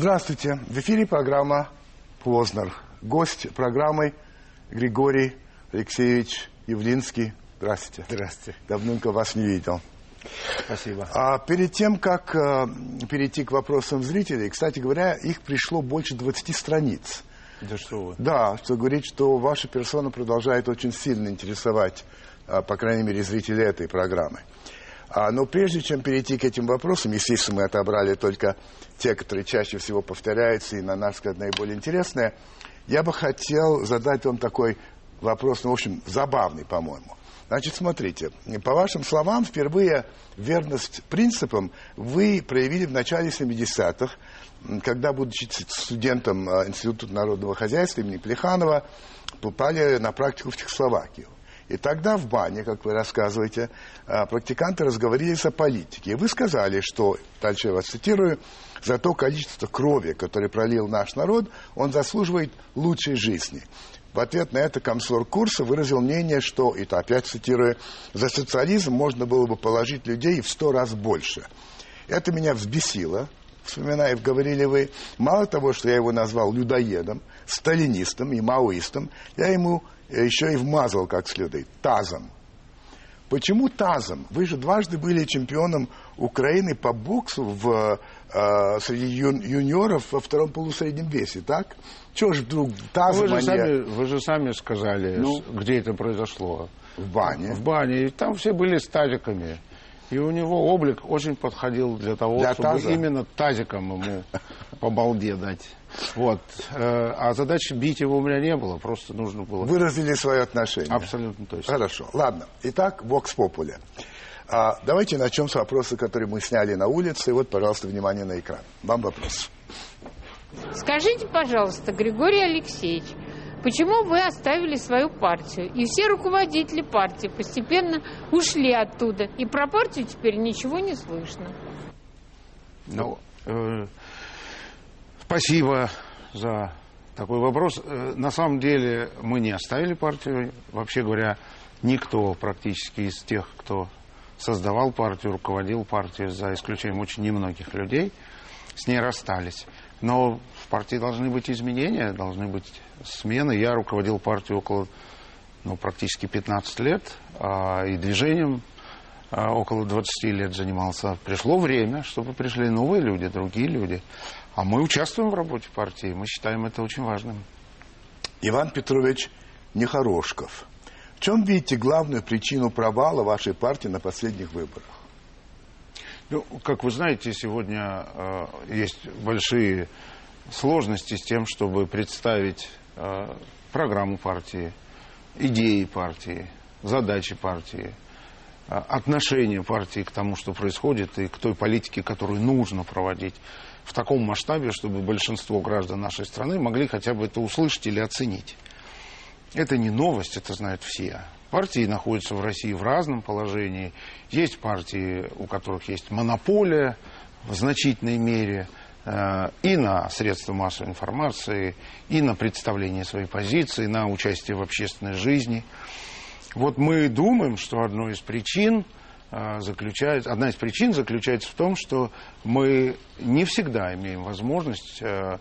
Здравствуйте. В эфире программа «Познер». Гость программы Григорий Алексеевич Явлинский. Здравствуйте. Здравствуйте. Давненько вас не видел. Спасибо. А перед тем, как э, перейти к вопросам зрителей, кстати говоря, их пришло больше 20 страниц. Да что вы. Да, что говорит, что ваша персона продолжает очень сильно интересовать, а, по крайней мере, зрителей этой программы. А, но прежде чем перейти к этим вопросам, естественно, мы отобрали только те, которые чаще всего повторяются и, на наш взгляд, наиболее интересные, я бы хотел задать вам такой вопрос, ну, в общем, забавный, по-моему. Значит, смотрите, по вашим словам, впервые верность принципам вы проявили в начале 70-х, когда, будучи студентом а, Института народного хозяйства имени Плеханова, попали на практику в Чехословакию. И тогда в бане, как вы рассказываете, а, практиканты разговорились о политике. И вы сказали, что, дальше я вас цитирую, за то количество крови, которое пролил наш народ, он заслуживает лучшей жизни. В ответ на это комсор курса выразил мнение, что, и то опять цитирую, за социализм можно было бы положить людей в сто раз больше. Это меня взбесило, вспоминаев, говорили вы. Мало того, что я его назвал людоедом, сталинистом и маоистом, я ему еще и вмазал как следует, тазом. Почему тазом? Вы же дважды были чемпионом Украины по боксу в, э, среди ю, юниоров во втором полусреднем весе, так? Чего же вдруг тазом, вы, же не- сами, вы же сами сказали, Ну. где это произошло. в бане? В бане. И там все были с тазиками. И у него облик очень подходил для того, Для чтобы таза? именно тазиком ему по балде дать. Вот. Э, А задачи бить его у меня не было. Просто нужно было... Выразили свое отношение. Абсолютно точно. Хорошо. Ладно. Итак, Вокс Попули. А, давайте начнем с вопроса, который мы сняли на улице. И вот, пожалуйста, внимание на экран. Вам вопрос. Скажите, пожалуйста, Григорий Алексеевич, почему вы оставили свою партию? И все руководители партии постепенно ушли оттуда. И про партию теперь ничего не слышно. Ну, э, спасибо за такой вопрос. Э, на самом деле мы не оставили партию. Вообще говоря, никто практически из тех, кто создавал партию, руководил партией, за исключением очень немногих людей, с ней расстались. Но партии должны быть изменения, должны быть смены. Я руководил партией около ну, практически 15 лет, а, и движением а, около 20 лет занимался. Пришло время, чтобы пришли новые люди, другие люди. А мы участвуем в работе партии, мы считаем это очень важным. Иван Петрович Нехорошков. В чем видите главную причину провала вашей партии на последних выборах? Ну, как вы знаете, сегодня э, есть большие сложности с тем, чтобы представить э, программу партии, идеи партии, задачи партии, э, отношение партии к тому, что происходит, и к той политике, которую нужно проводить в таком масштабе, чтобы большинство граждан нашей страны могли хотя бы это услышать или оценить. Это не новость, это знают все. Партии находятся в России в разном положении. Есть партии, у которых есть монополия в значительной мере и на средства массовой информации, и на представление своей позиции, на участие в общественной жизни. Вот мы думаем, что одной из причин э, заключается, одна из причин заключается в том, что мы не всегда имеем возможность э,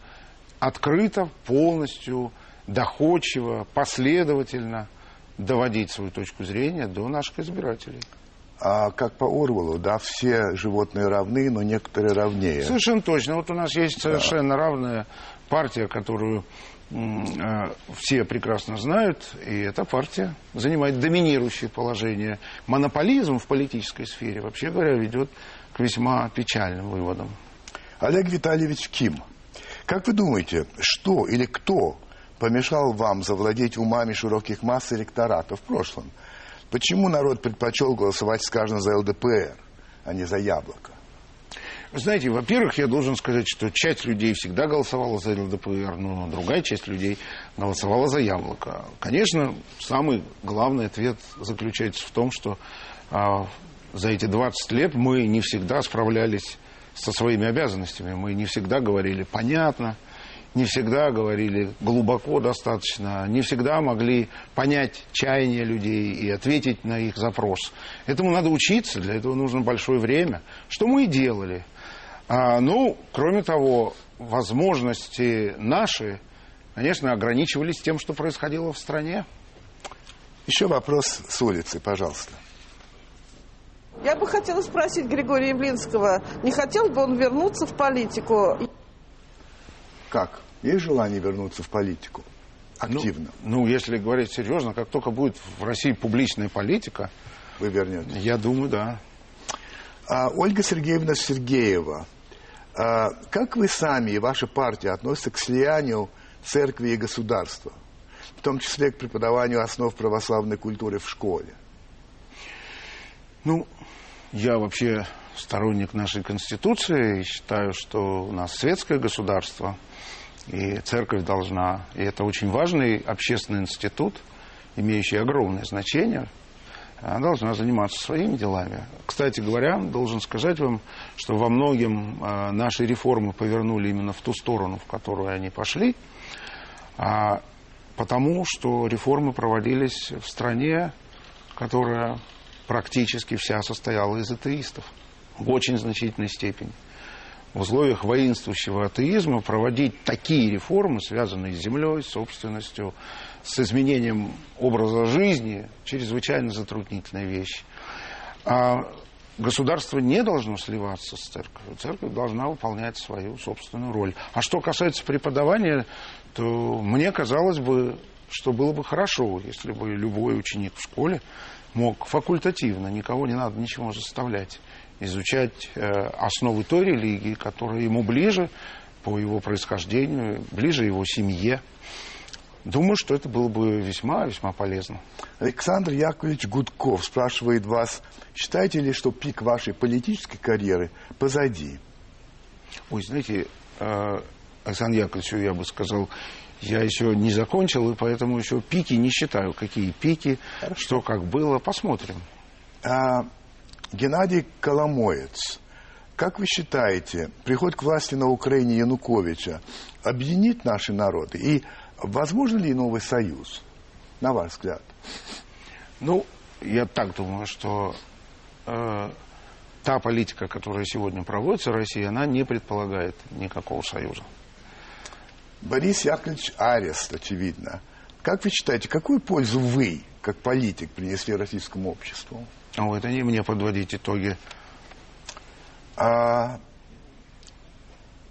открыто, полностью, доходчиво, последовательно доводить свою точку зрения до наших избирателей. А как по Орвелу, да, все животные равны, но некоторые равнее. Совершенно точно. Вот у нас есть совершенно равная партия, которую э, все прекрасно знают, и эта партия занимает доминирующее положение. Монополизм в политической сфере, вообще говоря, ведет к весьма печальным выводам. Олег Витальевич Ким, как вы думаете, что или кто помешал вам завладеть умами широких масс электората в прошлом? Почему народ предпочел голосовать, скажем, за ЛДПР, а не за Яблоко? Вы знаете, во-первых, я должен сказать, что часть людей всегда голосовала за ЛДПР, но другая часть людей голосовала за Яблоко. Конечно, самый главный ответ заключается в том, что а, за эти 20 лет мы не всегда справлялись со своими обязанностями. Мы не всегда говорили понятно, не всегда говорили глубоко достаточно, не всегда могли понять чаяния людей и ответить на их запрос. Этому надо учиться, для этого нужно большое время. Что мы и делали. А, ну, кроме того, возможности наши, конечно, ограничивались тем, что происходило в стране. Еще вопрос с улицы, пожалуйста. Я бы хотела спросить Григория Явлинского, не хотел бы он вернуться в политику? Как? Есть желание вернуться в политику? Активно. Ну, ну, если говорить серьезно, как только будет в России публичная политика... Вы вернетесь? Я думаю, да. А, Ольга Сергеевна Сергеева, а, как вы сами и ваша партия относятся к слиянию церкви и государства, в том числе к преподаванию основ православной культуры в школе? Ну, я вообще сторонник нашей Конституции и считаю, что у нас светское государство, и церковь должна, и это очень важный общественный институт, имеющий огромное значение, она должна заниматься своими делами. Кстати говоря, должен сказать вам, что во многом э, наши реформы повернули именно в ту сторону, в которую они пошли, а, потому что реформы проводились в стране, которая практически вся состояла из атеистов в очень значительной степени. В условиях воинствующего атеизма проводить такие реформы, связанные с землей, с собственностью, с изменением образа жизни, чрезвычайно затруднительная вещь. А государство не должно сливаться с церковью. Церковь должна выполнять свою собственную роль. А что касается преподавания, то мне казалось бы, что было бы хорошо, если бы любой ученик в школе мог факультативно, никого не надо ничего заставлять, изучать э, основы той религии, которая ему ближе по его происхождению, ближе его семье. Думаю, что это было бы весьма-весьма полезно. Александр Яковлевич Гудков спрашивает вас, считаете ли, что пик вашей политической карьеры позади? Ой, знаете, э, Александр Яковлевич, я бы сказал, я еще не закончил, и поэтому еще пики не считаю. Какие пики, Хорошо. что как было, посмотрим. А, Геннадий Коломоец. Как вы считаете, приход к власти на Украине Януковича объединит наши народы? И возможен ли новый союз, на ваш взгляд? Ну, я так думаю, что э, та политика, которая сегодня проводится в России, она не предполагает никакого союза. Борис Яковлевич Арест, очевидно. Как вы считаете, какую пользу вы, как политик, принесли российскому обществу? О, это не мне подводить итоги. А,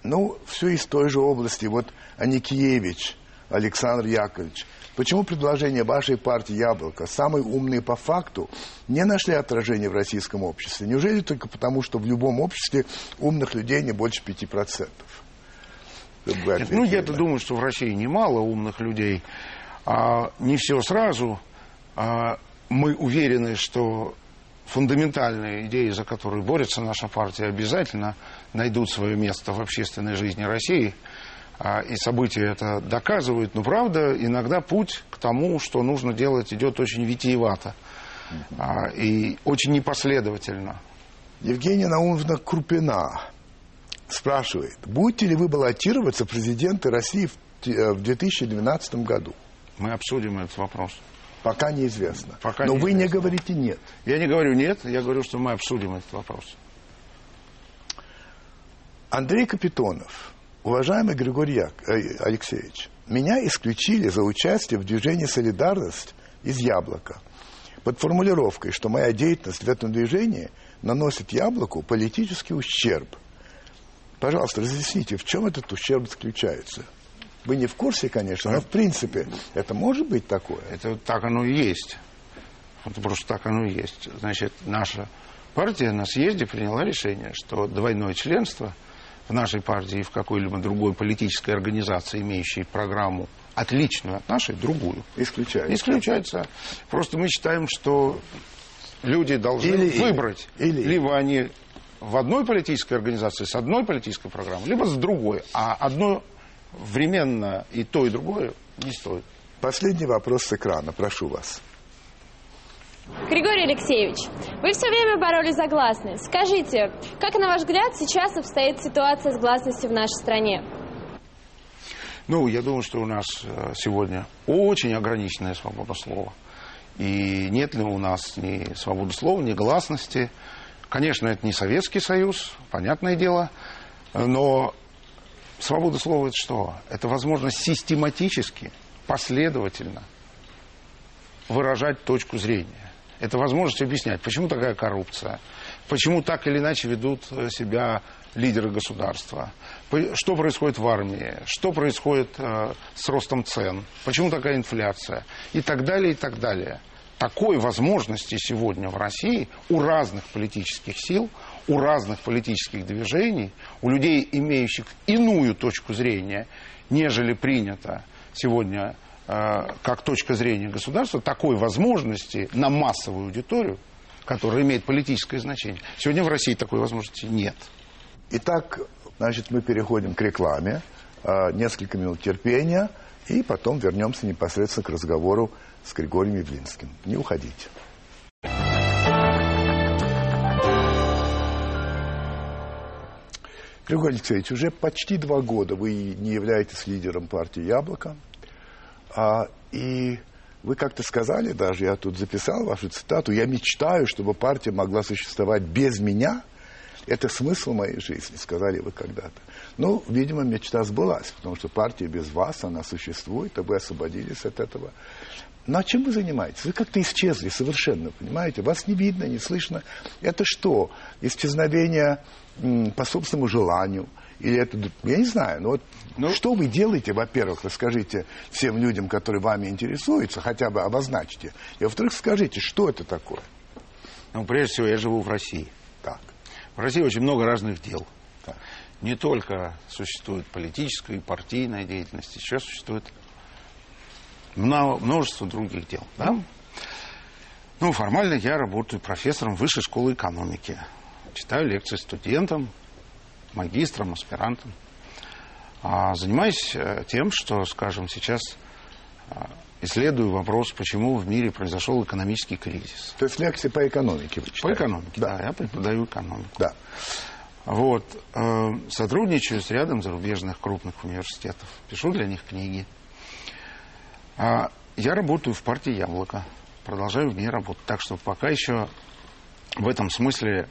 ну, все из той же области. Вот Аникиевич Александр Яковлевич. Почему предложения вашей партии «Яблоко», самые умные по факту, не нашли отражения в российском обществе? Неужели только потому, что в любом обществе умных людей не больше пяти процентов? Нет, ну, я-то думаю, что в России немало умных людей. А, не все сразу. А, мы уверены, что фундаментальные идеи, за которые борется наша партия, обязательно найдут свое место в общественной жизни России. А, и события это доказывают. Но, правда, иногда путь к тому, что нужно делать, идет очень витиевато. А, и очень непоследовательно. Евгения Наумовна Крупина спрашивает, будете ли вы баллотироваться президенты России в 2012 э, году? Мы обсудим этот вопрос. Пока неизвестно. Пока Но неизвестно. вы не говорите нет. Я не говорю нет, я говорю, что мы обсудим этот вопрос. Андрей Капитонов. Уважаемый Григорий э, Алексеевич, меня исключили за участие в движении «Солидарность» из «Яблока» под формулировкой, что моя деятельность в этом движении наносит «Яблоку» политический ущерб – Пожалуйста, разъясните, в чем этот ущерб заключается? Вы не в курсе, конечно, но в принципе это может быть такое? Это так оно и есть. Это просто так оно и есть. Значит, наша партия на съезде приняла решение, что двойное членство в нашей партии и в какой-либо другой политической организации, имеющей программу отличную от нашей, другую. Исключается. Исключается. Просто мы считаем, что люди должны или, выбрать. Или. Либо они в одной политической организации с одной политической программой, либо с другой. А одно временно и то, и другое не стоит. Последний вопрос с экрана. Прошу вас. Григорий Алексеевич, вы все время боролись за гласность. Скажите, как, на ваш взгляд, сейчас обстоит ситуация с гласностью в нашей стране? Ну, я думаю, что у нас э, сегодня очень ограниченная свобода слова. И нет ли у нас ни свободы слова, ни гласности. Конечно, это не Советский Союз, понятное дело. Но свобода слова это что? Это возможность систематически, последовательно выражать точку зрения. Это возможность объяснять, почему такая коррупция, почему так или иначе ведут себя лидеры государства, что происходит в армии, что происходит э, с ростом цен, почему такая инфляция и так далее, и так далее. Такой возможности сегодня в России у разных политических сил, у разных политических движений, у людей, имеющих иную точку зрения, нежели принято сегодня э, как точка зрения государства, такой возможности на массовую аудиторию, которая имеет политическое значение. Сегодня в России такой возможности нет. Итак, значит, мы переходим к рекламе. А, несколько минут терпения, и потом вернемся непосредственно к разговору с Григорием Явлинским. Не уходите. Григорий Алексеевич, уже почти два года вы не являетесь лидером партии «Яблоко». А, и вы как-то сказали даже, я тут записал вашу цитату, «Я мечтаю, чтобы партия могла существовать без меня», это смысл моей жизни, сказали вы когда-то. Ну, видимо, мечта сбылась, потому что партия без вас, она существует, а вы освободились от этого. Но а чем вы занимаетесь? Вы как-то исчезли совершенно, понимаете? Вас не видно, не слышно. Это что? Исчезновение по собственному желанию? Или это, я не знаю, но вот ну, что вы делаете, во-первых, расскажите всем людям, которые вами интересуются, хотя бы обозначьте. И во-вторых, скажите, что это такое? Ну, прежде всего, я живу в России. Так. В России очень много разных дел. Так. Не только существует политическая и партийная деятельность, еще существует множество других дел. Да? Ну, формально я работаю профессором высшей школы экономики. Читаю лекции студентам, магистрам, аспирантам. А занимаюсь э, тем, что, скажем, сейчас а, исследую вопрос, почему в мире произошел экономический кризис. То есть лекции по экономике вы читаете? По экономике, да. да я преподаю экономику. Да. Вот. Э, сотрудничаю с рядом зарубежных крупных университетов. Пишу для них книги. А я работаю в партии «Яблоко». Продолжаю в ней работать. Так что пока еще в этом смысле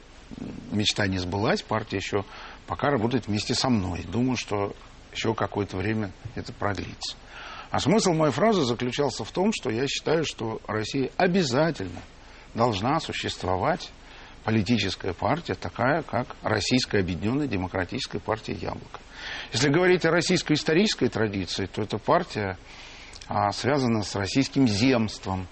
мечта не сбылась. Партия еще пока работает вместе со мной. Думаю, что еще какое-то время это продлится. А смысл моей фразы заключался в том, что я считаю, что Россия обязательно должна существовать политическая партия, такая как Российская Объединенная Демократическая партия «Яблоко». Если говорить о российской исторической традиции, то эта партия а, связана с российским земством.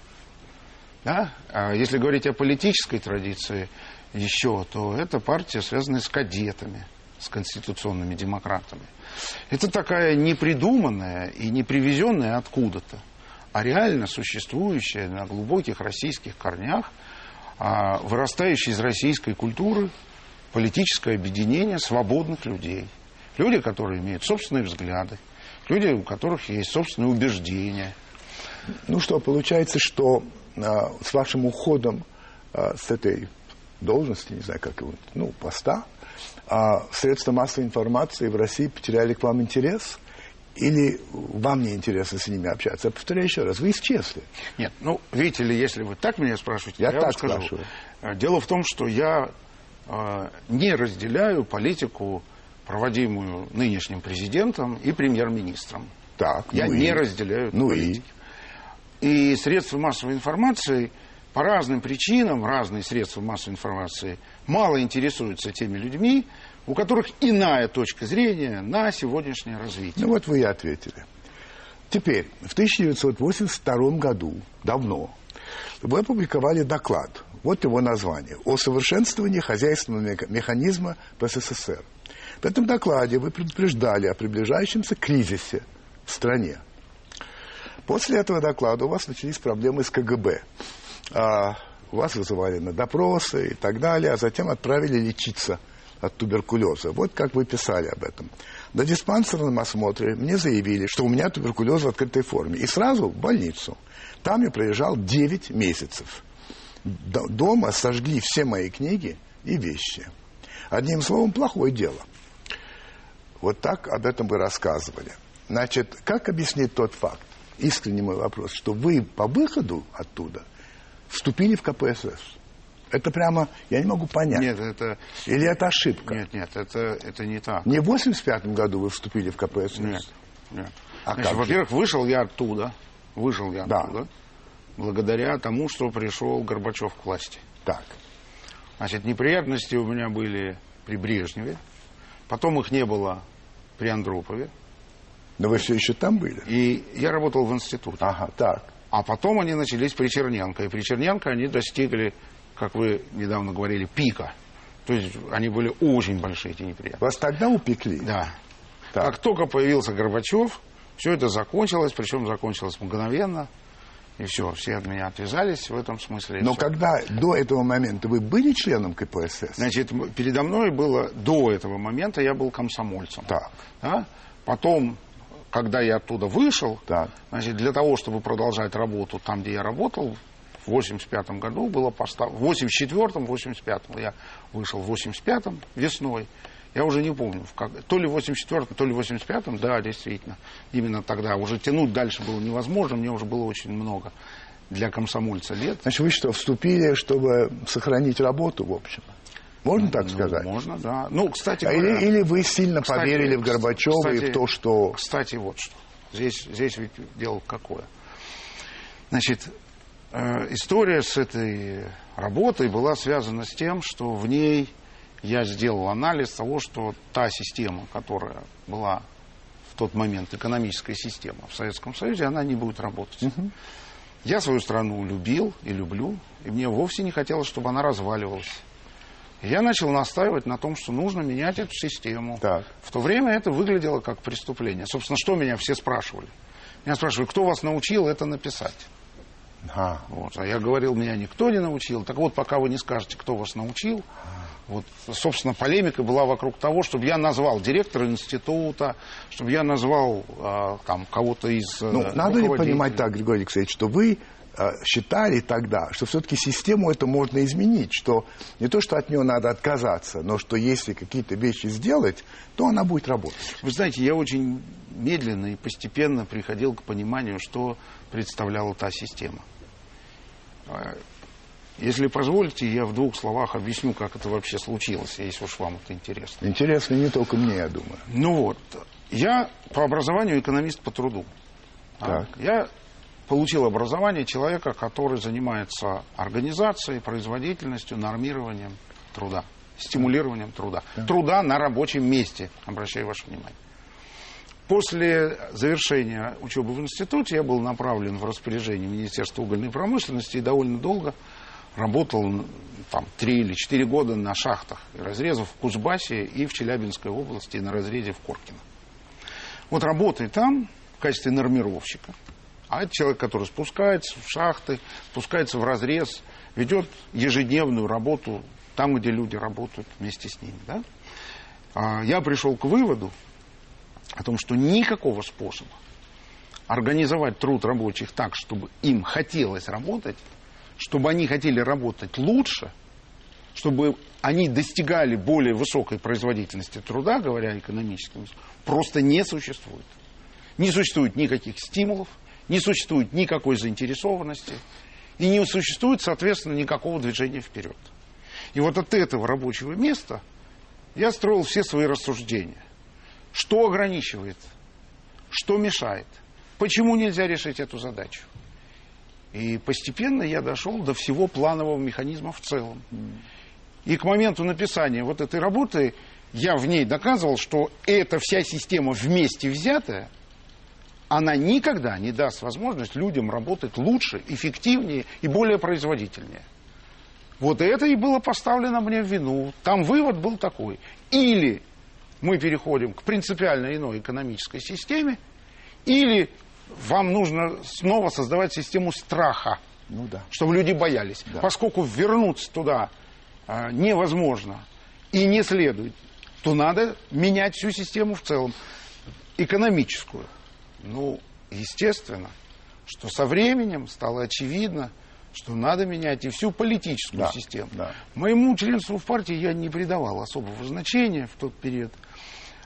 Да? А если говорить о политической традиции еще, то эта партия связана с кадетами, с конституционными демократами. Это такая непридуманная и не привезенная откуда-то, а реально существующая на глубоких российских корнях, а, вырастающая из российской культуры политическое объединение свободных людей. Люди, которые имеют собственные взгляды, люди, у которых есть собственные убеждения. Ну что, получается, что а, с вашим уходом а, с этой должности, не знаю, как его, ну, поста, а средства массовой информации в России потеряли к вам интерес? Или вам не интересно с ними общаться? Я повторяю еще раз, вы исчезли. Нет, ну, видите ли, если вы так меня спрашиваете, я, я так скажу. спрашиваю. Э, дело в том, что я э, не разделяю политику, проводимую нынешним президентом и премьер-министром. Так, я ну не и? разделяю ну политики. И? и средства массовой информации по разным причинам, разные средства массовой информации мало интересуются теми людьми, у которых иная точка зрения на сегодняшнее развитие. Ну вот вы и ответили. Теперь, в 1982 году, давно, вы опубликовали доклад, вот его название, о совершенствовании хозяйственного механизма СССР. В этом докладе вы предупреждали о приближающемся кризисе в стране. После этого доклада у вас начались проблемы с КГБ. А, вас вызывали на допросы и так далее, а затем отправили лечиться от туберкулеза. Вот как вы писали об этом. На диспансерном осмотре мне заявили, что у меня туберкулез в открытой форме. И сразу в больницу. Там я пролежал 9 месяцев. Дома сожгли все мои книги и вещи. Одним словом, плохое дело. Вот так об этом вы рассказывали. Значит, как объяснить тот факт, искренний мой вопрос, что вы по выходу оттуда вступили в КПСС? Это прямо, я не могу понять. Нет, это... Или это ошибка? Нет, нет, это, это не так. Не в 85 году вы вступили в КПСС? Нет, нет. А Значит, во-первых, вышел я оттуда, вышел я Да. оттуда, благодаря тому, что пришел Горбачев к власти. Так. Значит, неприятности у меня были при Брежневе, потом их не было при Андропове, Но вы все еще там были? и я работал в институте. Ага, так. А потом они начались при Черненко. И при Черненко они достигли, как вы недавно говорили, пика. То есть они были очень большие, эти неприятности. Вас тогда упекли? Да. Так. Как только появился Горбачев, все это закончилось, причем закончилось мгновенно. И все, все от меня отвязались в этом смысле. Но всё. когда до этого момента вы были членом КПСС? Значит, передо мной было, до этого момента я был комсомольцем. Так, Да? Потом, когда я оттуда вышел, так. Значит, для того, чтобы продолжать работу там, где я работал, в 85 году было поставлено... В 84-м, 85-м я вышел в 85-м весной. Я уже не помню, как, то ли в 84-м, то ли в 85-м, да, действительно. Именно тогда. Уже тянуть дальше было невозможно, мне уже было очень много для комсомольца лет. Значит, вы что, вступили, чтобы сохранить работу, в общем? Можно так Ну, сказать? Можно, да. Ну, кстати А говоря... или, или вы сильно Кстати, поверили в Горбачева и кстати, в то, что... Кстати, вот что. Здесь, здесь ведь дело какое. Значит, э, история с этой работой была связана с тем, что в ней я сделал анализ того, что та система, которая была в тот момент экономическая система в Советском Союзе, она не будет работать. Я свою страну любил и люблю, и мне вовсе не хотелось, чтобы она разваливалась. Я начал настаивать на том, что нужно менять эту систему. Так. В то время это выглядело как преступление. Собственно, что меня все спрашивали? Меня спрашивали, кто вас научил это написать? А, Вот. А я говорил, меня никто не научил. Так вот, пока вы не скажете, кто вас научил, вот, собственно, полемика была вокруг того, чтобы я назвал директора института, чтобы я назвал а, там кого-то из э, ну, надо ли понимать так, Григорий Алексеевич, что вы э, считали тогда, что все-таки систему это можно изменить, что не то, что от нее надо отказаться, но что если какие-то вещи сделать, то она будет работать. Вы знаете, я очень медленно и постепенно приходил к пониманию, что представляла та система. А, Если позволите, я в двух словах объясню, как это вообще случилось, если уж вам это интересно. Интересно не только мне, я думаю. Ну вот, я по образованию экономист по труду. А, Так. Я получил образование человека, который занимается организацией, производительностью, нормированием труда, стимулированием труда. Труда на рабочем месте, обращаю ваше внимание. После завершения учебы в институте я был направлен в распоряжение Министерства угольной промышленности и довольно долго работал там три или четыре года на шахтах и разрезах в Кузбассе и в Челябинской области на разрезе в Коркино. Вот работая там в качестве нормировщика, а это человек, который спускается в шахты, спускается в разрез, ведет ежедневную работу там, где люди работают вместе с ними. Да? А я пришел к выводу о том, что никакого способа организовать труд рабочих так, чтобы им хотелось работать, чтобы они хотели работать лучше, чтобы они достигали более высокой производительности труда, говоря экономическим, просто не существует. Не существует никаких стимулов, не существует никакой заинтересованности и не существует, соответственно, никакого движения вперед. И вот от этого рабочего места я строил все свои рассуждения. Что ограничивает? Что мешает? Почему нельзя решить эту задачу? И постепенно я дошел до всего планового механизма в целом. И к моменту написания вот этой работы я в ней доказывал, что эта вся система вместе взятая, она никогда не даст возможность людям работать лучше, эффективнее и более производительнее. Вот это и было поставлено мне в вину. Там вывод был такой. Или мы переходим к принципиально иной экономической системе, или вам нужно снова создавать систему страха, Ну да. чтобы люди боялись. Да. Поскольку вернуться туда а, невозможно и не следует, то надо менять всю систему в целом, экономическую. Ну, естественно, что со временем стало очевидно, что надо менять и всю политическую Да, систему. да. Моему членству в партии я не придавал особого значения в тот период.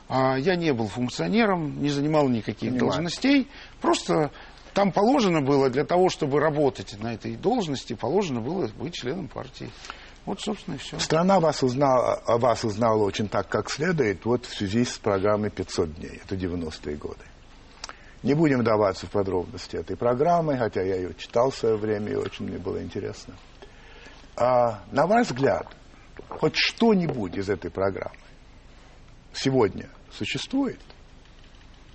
А, Я не был функционером, не занимал никаких Понимаю. должностей. Просто там положено было для того, чтобы работать на этой должности, положено было быть членом партии. Вот, собственно, и все. Страна вас узнала, вас узнала очень так, как следует, вот в связи с программой «500 дней». Это 90-е годы. Не будем вдаваться в подробности этой программы, хотя я ее читал в свое время, и очень мне было интересно. А, на ваш взгляд, хоть что-нибудь из этой программы сегодня существует?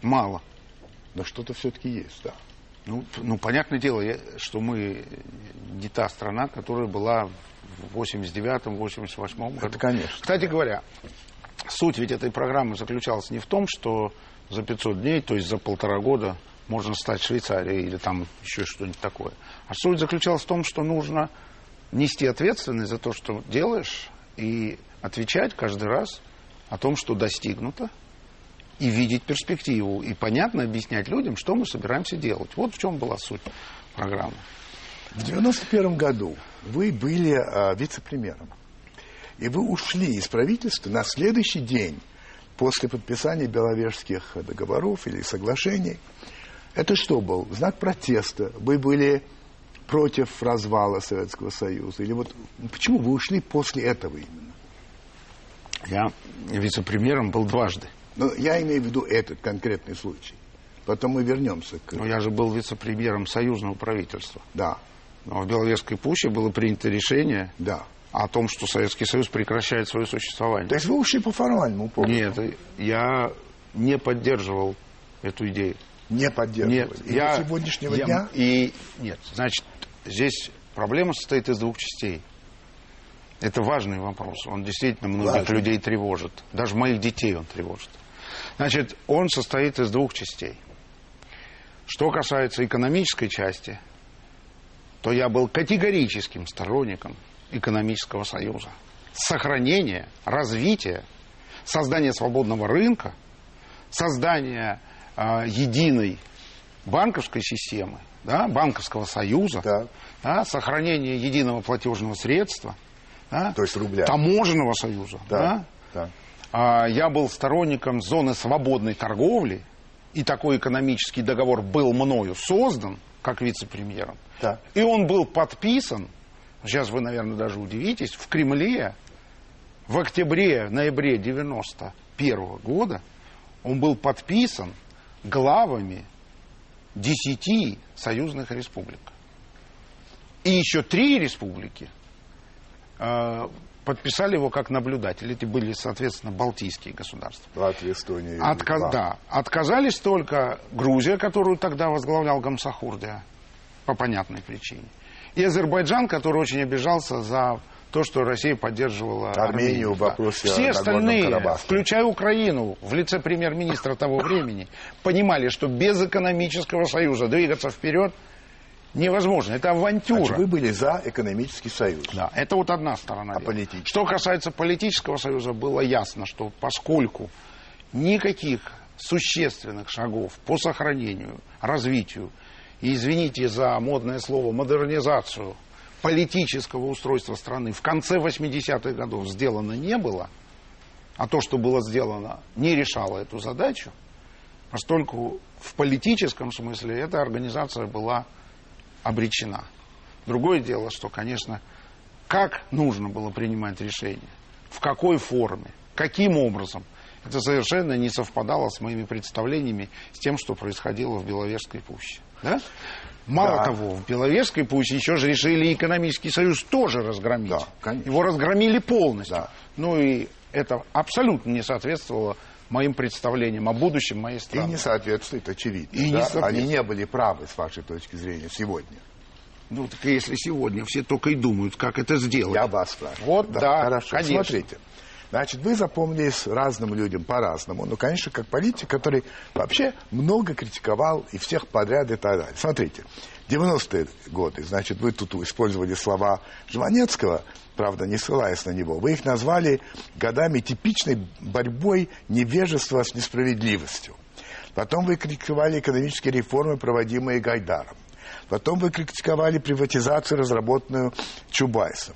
Мало. Но что-то все-таки есть, да. Ну, ну, понятное дело, что мы не та страна, которая была в 89-м, 88-м году. Это конечно. Кстати говоря, суть ведь этой программы заключалась не в том, что за 500 дней, то есть за полтора года, можно стать Швейцарией или там еще что-нибудь такое. А суть заключалась в том, что нужно нести ответственность за то, что делаешь, и отвечать каждый раз о том, что достигнуто, и видеть перспективу, и понятно объяснять людям, что мы собираемся делать. Вот в чем была суть программы. В 91 году вы были э, вице-премьером. И вы ушли из правительства на следующий день после подписания Беловежских договоров или соглашений. Это что был? Знак протеста. Вы были против развала Советского Союза? Или вот почему вы ушли после этого именно? Я вице-премьером был дважды. Но я имею в виду этот конкретный случай. Потом мы вернемся к... Но я же был вице-премьером союзного правительства. Да. Но в Беловежской пуще было принято решение да. О том, что Советский Союз прекращает свое существование. То есть вы ушли по формальному поводу? Нет, я не поддерживал эту идею. Не поддерживали? Нет. И я, до сегодняшнего я, дня? И, нет, значит, здесь проблема состоит из двух частей. Это важный вопрос. Он действительно многих Важный. людей тревожит. Даже моих детей он тревожит. Значит, он состоит из двух частей. Что касается экономической части, то я был категорическим сторонником экономического союза. Сохранение, развитие, создание свободного рынка, создание э, единой банковской системы, да, банковского союза, Да. да, сохранение единого платежного средства, да, То есть рубля. таможенного союза. Да. да. да. А, Я был сторонником зоны свободной торговли, и такой экономический договор был мною создан, как вице-премьером. Да. И он был подписан, сейчас вы, наверное, даже удивитесь, в Кремле в октябре, ноябре 91 года он был подписан главами десяти союзных республик. И еще три республики э, подписали его как наблюдатель. Эти были, соответственно, балтийские государства. Латвия, Эстония. Отка- Литва. да. Отказались только Грузия, которую тогда возглавлял Гамсахурдия, по понятной причине. И Азербайджан, который очень обижался за то, что Россия поддерживала Армению в Да. вопросе Все остальные, Карабахе. включая Украину, в лице премьер-министра того времени, понимали, что без экономического союза двигаться вперед невозможно. Это авантюра. Значит, вы были за экономический союз. Да, это вот одна сторона. А политический? Что касается политического союза, было ясно, что поскольку никаких существенных шагов по сохранению, развитию и, извините за модное слово, модернизацию политического устройства страны в конце 80-х годов сделано не было, а то, что было сделано, не решало эту задачу, поскольку в политическом смысле эта организация была обречена. Другое дело, что, конечно, как нужно было принимать решения, в какой форме, каким образом, это совершенно не совпадало с моими представлениями с тем, что происходило в Беловежской пуще. Да? Мало Да. того, в Беловежской пуще еще же решили экономический союз тоже разгромить. Да, конечно. Его разгромили полностью. Да. Ну и это абсолютно не соответствовало моим представлениям о будущем моей И страны. не соответствует, очевидно. И не да? соответствует. Они не были правы, с вашей точки зрения, сегодня. Ну, так если сегодня все только и думают, как это сделать. Я вас спрашиваю. Вот, да, Хорошо, конечно. смотрите. Значит, вы запомнились разным людям по-разному. Ну, конечно, как политик, который вообще много критиковал и всех подряд и так далее. Смотрите, 90-е годы, значит, вы тут использовали слова Жванецкого, правда, не ссылаясь на него. Вы их назвали годами типичной борьбой невежества с несправедливостью. Потом вы критиковали экономические реформы, проводимые Гайдаром. Потом вы критиковали приватизацию, разработанную Чубайсом.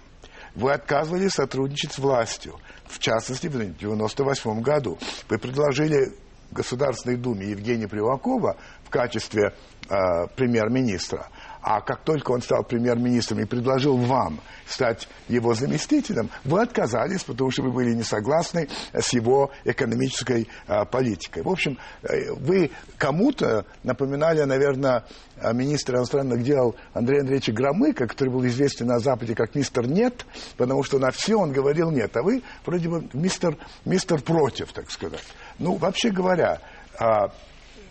Вы отказывались сотрудничать с властью. В частности, в 1998 году вы предложили Государственной Думе Евгения Привакова в качестве э, премьер-министра. А как только он стал премьер-министром и предложил вам стать его заместителем, вы отказались, потому что вы были не согласны с его экономической а, политикой. В общем, э, вы кому-то напоминали, наверное, министра иностранных дел Андрея Андреевича Громыка, который был известен на Западе как мистер «нет», потому что на все он говорил «нет», а вы вроде бы мистер, мистер «против», так сказать. Ну, вообще говоря, а,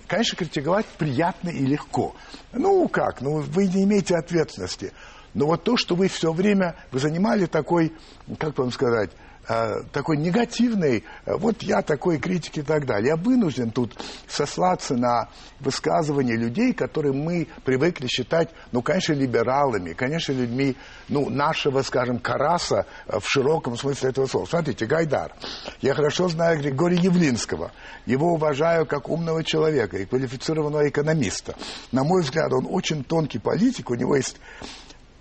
конечно, критиковать приятно и легко. Ну, как? Ну, вы не имеете ответственности. Но вот то, что вы все время, вы занимали такой, как вам сказать, такой негативный, э, вот я такой критик и так далее. Я вынужден тут сослаться на высказывания людей, которые мы привыкли считать, ну, конечно, либералами, конечно, людьми, ну, нашего, скажем, караса э, в широком смысле этого слова. Смотрите, Гайдар. Я хорошо знаю Григория Явлинского. Его уважаю как умного человека и квалифицированного экономиста. На мой взгляд, он очень тонкий политик, у него есть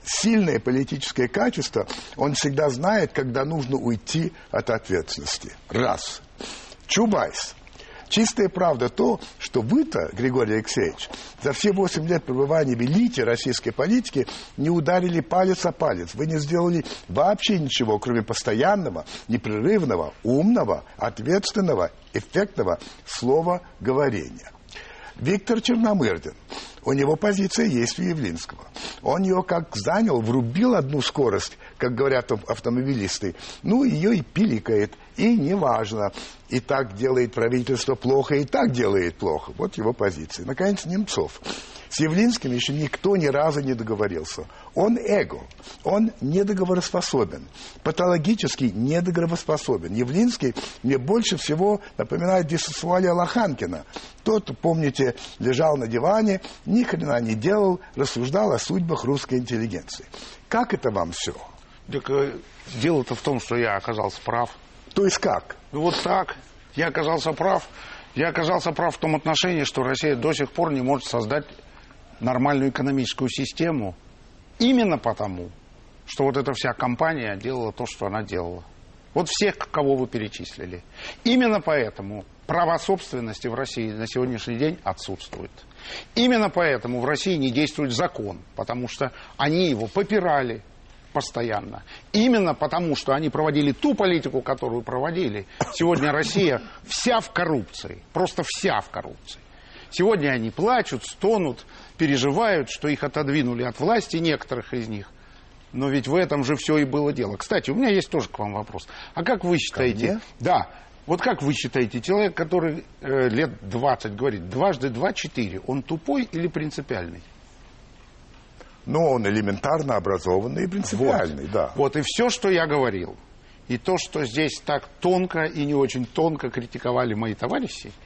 сильное политическое качество, он всегда знает, когда нужно уйти от ответственности. Раз. Чубайс. Чистая правда то, что вы-то, Григорий Алексеевич, за все восемь лет пребывания в элите российской политики не ударили палец о палец. Вы не сделали вообще ничего, кроме постоянного, непрерывного, умного, ответственного, эффектного слова говорения. Виктор Черномырдин. У него позиция есть у Явлинского. Он ее как занял, врубил одну скорость, как говорят автомобилисты, ну, ее и пиликает, и неважно. И так делает правительство плохо, и так делает плохо. Вот его позиция. Наконец, Немцов. С Явлинским еще никто ни разу не договорился. Он эго, он недоговороспособен, патологически недоговороспособен. Явлинский мне больше всего напоминает бисексуалия Лоханкина. Тот, помните, лежал на диване, ни хрена не делал, рассуждал о судьбах русской интеллигенции. Как это вам все? Так э, дело-то в том, что я оказался прав. То есть как? Ну вот так. Я оказался прав. Я оказался прав в том отношении, что Россия до сих пор не может создать нормальную экономическую систему именно потому, что вот эта вся компания делала то, что она делала. Вот всех, кого вы перечислили. Именно поэтому права собственности в России на сегодняшний день отсутствует. Именно поэтому в России не действует закон, потому что они его попирали постоянно. Именно потому, что они проводили ту политику, которую проводили. Сегодня Россия вся в коррупции, просто вся в коррупции. Сегодня они плачут, стонут, переживают, что их отодвинули от власти некоторых из них. Но ведь в этом же все и было дело. Кстати, у меня есть тоже к вам вопрос. А как вы считаете... Да. Вот как вы считаете, человек, который э, лет 20 говорит, дважды два – четыре, он тупой или принципиальный? Ну, он элементарно образованный и принципиальный, вот. да. Вот и все, что я говорил, и то, что здесь так тонко и не очень тонко критиковали мои товарищи –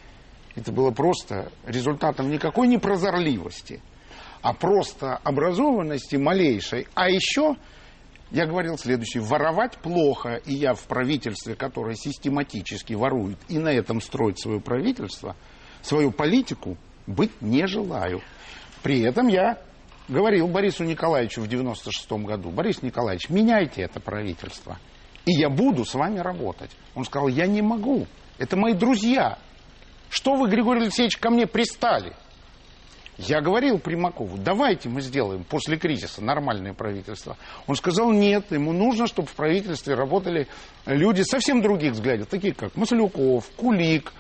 это было просто результатом никакой не прозорливости, а просто образованности малейшей. А еще, я говорил следующее, воровать плохо, и я в правительстве, которое систематически ворует, и на этом строит свое правительство, свою политику, быть не желаю. При этом я говорил Борису Николаевичу в 96 году, Борис Николаевич, меняйте это правительство, и я буду с вами работать. Он сказал, я не могу, это мои друзья, что вы, Григорий Алексеевич, ко мне пристали? Я говорил Примакову, давайте мы сделаем после кризиса нормальное правительство. Он сказал, нет, ему нужно, чтобы в правительстве работали люди совсем других взглядов, такие как Маслюков, Кулик,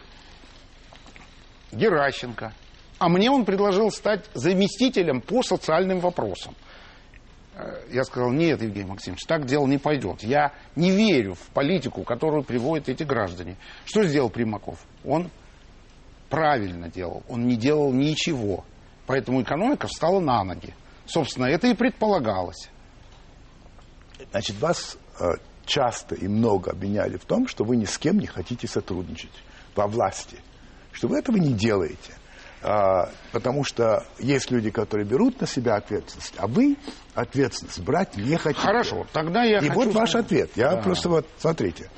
Геращенко. А мне он предложил стать заместителем по социальным вопросам. Э, я сказал, нет, Евгений Максимович, так дело не пойдет. Я не верю в политику, которую приводят эти граждане. Что сделал Примаков? Он правильно делал. Он не делал ничего. Поэтому экономика встала на ноги. Собственно, это и предполагалось. Значит, вас э, часто и много обвиняли в том, что вы ни с кем не хотите сотрудничать во власти. Что вы этого не делаете. А, потому что есть люди, которые берут на себя ответственность, а вы ответственность брать не хотите. Хорошо, тогда я И хочу... вот ваш ответ. Я да. просто вот, смотрите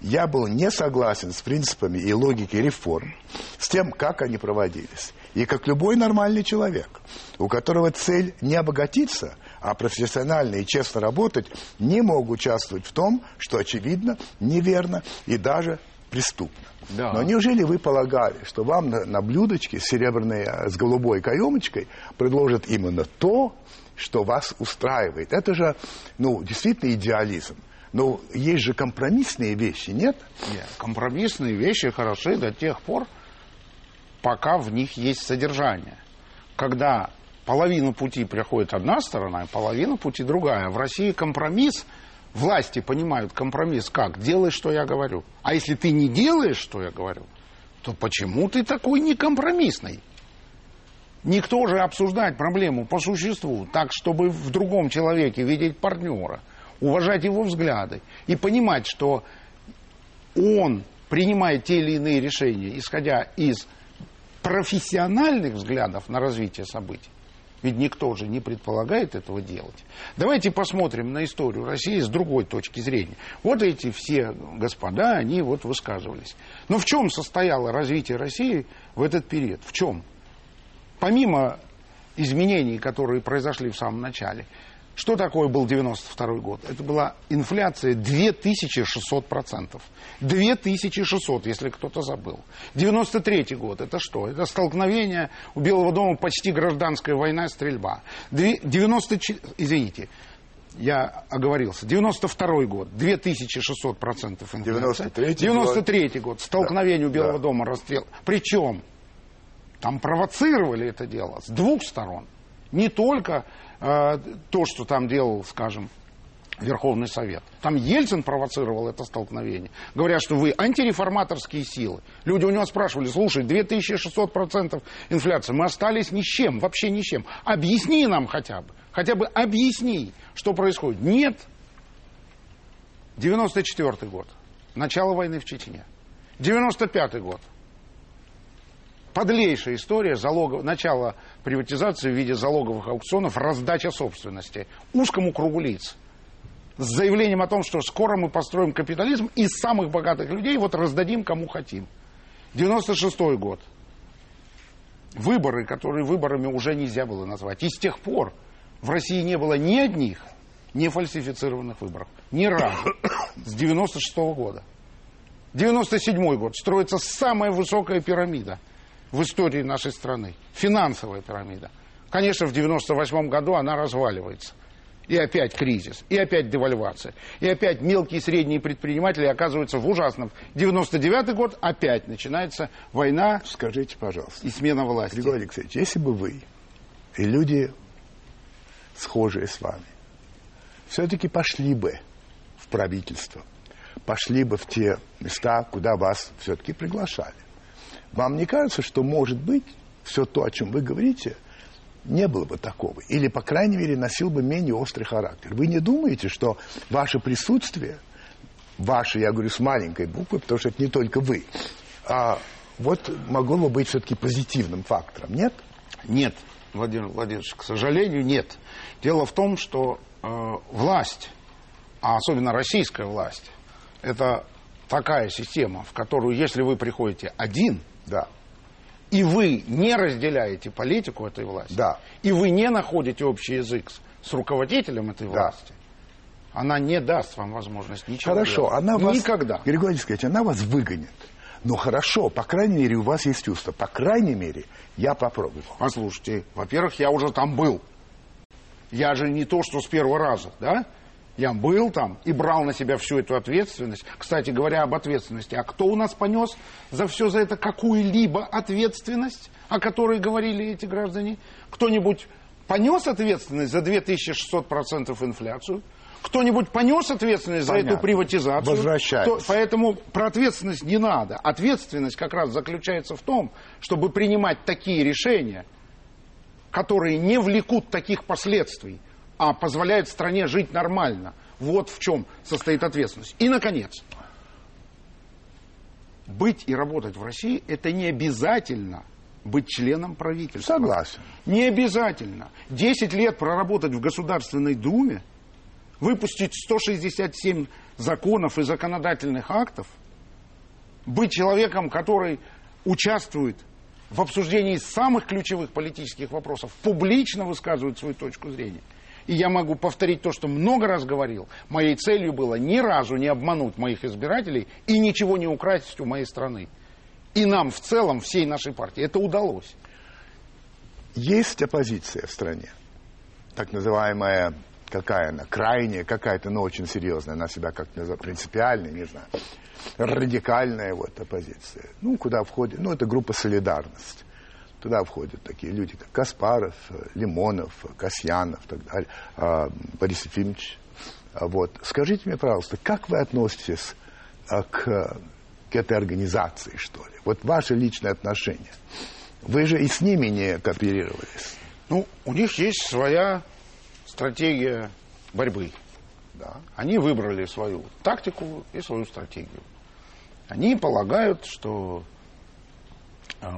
я был не согласен с принципами и логикой реформ, с тем, как они проводились. И как любой нормальный человек, у которого цель не обогатиться, а профессионально и честно работать, не мог участвовать в том, что очевидно, неверно и даже преступно. Да. Но неужели вы полагали, что вам на, на блюдечке серебряной а, с голубой каемочкой предложат именно то, что вас устраивает? Это же, ну, действительно идеализм. Но есть же компромиссные вещи, нет? Нет, компромиссные вещи хороши до тех пор, пока в них есть содержание. Когда половину пути приходит одна сторона, и половину пути другая. В России компромисс, власти понимают компромисс как? Делай, что я говорю. А если ты не делаешь, что я говорю, то почему ты такой некомпромиссный? Никто же обсуждать проблему по существу, так, чтобы в другом человеке видеть партнера, уважать его взгляды и понимать, что он принимает те или иные решения, исходя из профессиональных взглядов на развитие событий. Ведь никто же не предполагает этого делать. Давайте посмотрим на историю России с другой точки зрения. Вот эти все господа, они вот высказывались. Но в чем состояло развитие России в этот период? В чем? Помимо изменений, которые произошли в самом начале, что такое был 92 год? Это была инфляция 2600%. 2600, если кто-то забыл. 93 год, это что? Это столкновение у Белого дома почти гражданская война, стрельба. 94, извините, я оговорился. 92 год, 2600% инфляция. 93 93 год, столкновение у Белого Да. дома, расстрел. Причем там провоцировали это дело с двух сторон. Не только то, что там делал, скажем, Верховный Совет. Там Ельцин провоцировал это столкновение. Говорят, что вы антиреформаторские силы. Люди у него спрашивали, слушай, 2600% инфляции, мы остались ни с чем, вообще ни с чем. Объясни нам хотя бы, хотя бы объясни, что происходит. Нет. 94 год, начало войны в Чечне. 95 год, подлейшая история залогов, начало приватизации в виде залоговых аукционов, раздача собственности узкому кругу лиц. С заявлением о том, что скоро мы построим капитализм и самых богатых людей вот раздадим кому хотим. 96 год. Выборы, которые выборами уже нельзя было назвать. И с тех пор в России не было ни одних не фальсифицированных выборов. Ни разу. С 96 года. 97 год. Строится самая высокая пирамида в истории нашей страны. Финансовая пирамида. Конечно, в 98 году она разваливается. И опять кризис, и опять девальвация. И опять мелкие и средние предприниматели оказываются в ужасном. 99 год опять начинается война Скажите, пожалуйста, и смена власти. Григорий Алексеевич, если бы вы и люди, схожие с вами, все-таки пошли бы в правительство, пошли бы в те места, куда вас все-таки приглашали, вам не кажется, что, может быть, все то, о чем вы говорите, не было бы такого? Или, по крайней мере, носил бы менее острый характер? Вы не думаете, что ваше присутствие, ваше, я говорю, с маленькой буквы, потому что это не только вы, а вот могло бы быть все-таки позитивным фактором, нет? Нет, Владимир Владимирович, к сожалению, нет. Дело в том, что э, власть, а особенно российская власть, это такая система, в которую, если вы приходите один, Да, и вы не разделяете политику этой власти, Да. и вы не находите общий язык с, с руководителем этой Да. власти, она не даст вам возможность ничего хорошо, делать. она вас... Никогда. Григорий Алексеевич, она вас выгонит. Ну хорошо, по крайней мере, у вас есть чувство. По крайней мере, я попробую. Послушайте, во-первых, я уже там был. Я же не то, что с первого раза, да? Я был там и брал на себя всю эту ответственность. Кстати говоря об ответственности, а кто у нас понес за все за это какую-либо ответственность, о которой говорили эти граждане? Кто-нибудь понес ответственность за 2600% инфляцию? Кто-нибудь понес ответственность за Понятно. эту приватизацию? Возвращаемся. Кто- поэтому про ответственность не надо. Ответственность как раз заключается в том, чтобы принимать такие решения, которые не влекут таких последствий, а позволяют стране жить нормально. Вот в чем состоит ответственность. И, наконец, быть и работать в России – это не обязательно быть членом правительства. Согласен. Не обязательно. 10 лет проработать в Государственной Думе, выпустить 167 законов и законодательных актов, быть человеком, который участвует в обсуждении самых ключевых политических вопросов, публично высказывает свою точку зрения. И я могу повторить то, что много раз говорил. Моей целью было ни разу не обмануть моих избирателей и ничего не украсть у моей страны. И нам в целом, всей нашей партии, это удалось. Есть оппозиция в стране, так называемая какая она, крайняя какая-то, но очень серьезная, она себя как называет, принципиальная, не знаю, радикальная вот оппозиция. Ну, куда входит, ну, это группа «Солидарность». Туда входят такие люди, как Каспаров, Лимонов, Касьянов, так далее, а, Борис Ефимович. А вот. Скажите мне, пожалуйста, как вы относитесь а, к, к этой организации, что ли? Вот ваше личное отношение. Вы же и с ними не кооперировались. Ну, у них есть своя стратегия борьбы. Да. Они выбрали свою тактику и свою стратегию. Они полагают, что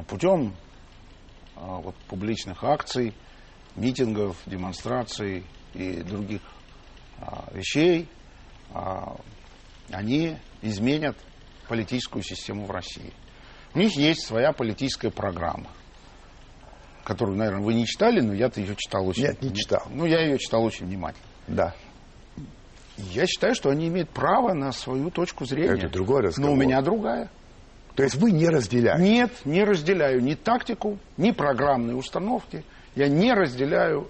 путем вот, публичных акций, митингов, демонстраций и других а, вещей, а, они изменят политическую систему в России. У них есть своя политическая программа, которую, наверное, вы не читали, но я-то ее читал очень... Нет, не читал. Ну, я ее читал очень внимательно. Да. Я считаю, что они имеют право на свою точку зрения. Это другой разговор. Но у меня другая. То есть вы не разделяете? Нет, не разделяю ни тактику, ни программные установки. Я не разделяю,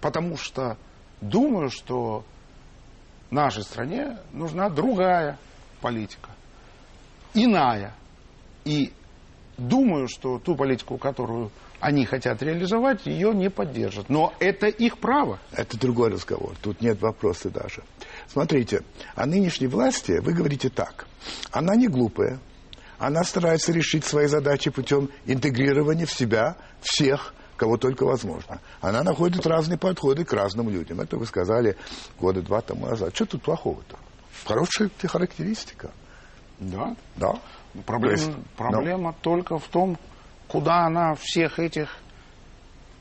потому что думаю, что нашей стране нужна другая политика, иная. И думаю, что ту политику, которую они хотят реализовать, ее не поддержат. Но это их право. Это другой разговор. Тут нет вопроса даже. Смотрите, о нынешней власти вы говорите так. Она не глупая. Она старается решить свои задачи путем интегрирования в себя всех, кого только возможно. Она находит разные подходы к разным людям. Это вы сказали года два тому назад. Что тут плохого-то? Хорошая характеристика. Да. Да. Проблема, есть, проблема но... только в том, куда она всех этих,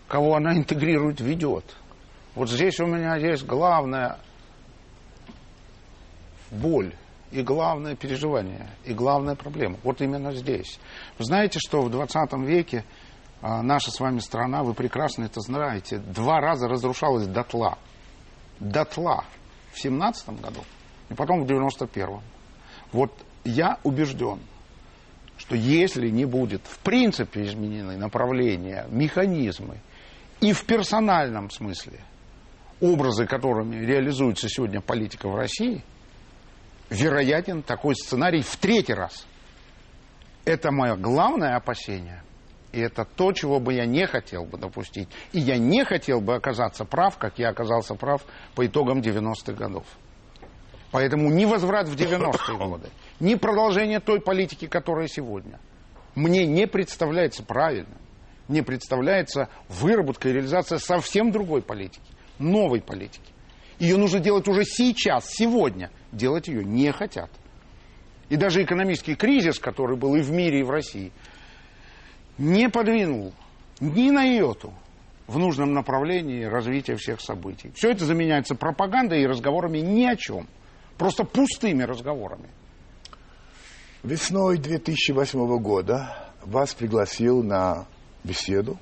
кого она интегрирует, ведет. Вот здесь у меня есть главная боль и главное переживание, и главная проблема. Вот именно здесь. Вы знаете, что в 20 веке а, наша с вами страна, вы прекрасно это знаете, два раза разрушалась дотла. Дотла в 17 году и потом в 91-м. Вот я убежден, что если не будет в принципе изменены направления, механизмы и в персональном смысле образы, которыми реализуется сегодня политика в России – вероятен такой сценарий в третий раз. Это мое главное опасение. И это то, чего бы я не хотел бы допустить. И я не хотел бы оказаться прав, как я оказался прав по итогам 90-х годов. Поэтому ни возврат в 90-е годы, ни продолжение той политики, которая сегодня, мне не представляется правильным. Мне представляется выработка и реализация совсем другой политики, новой политики. Ее нужно делать уже сейчас, сегодня. Делать ее не хотят. И даже экономический кризис, который был и в мире, и в России, не подвинул ни на йоту в нужном направлении развития всех событий. Все это заменяется пропагандой и разговорами ни о чем. Просто пустыми разговорами. Весной 2008 года вас пригласил на беседу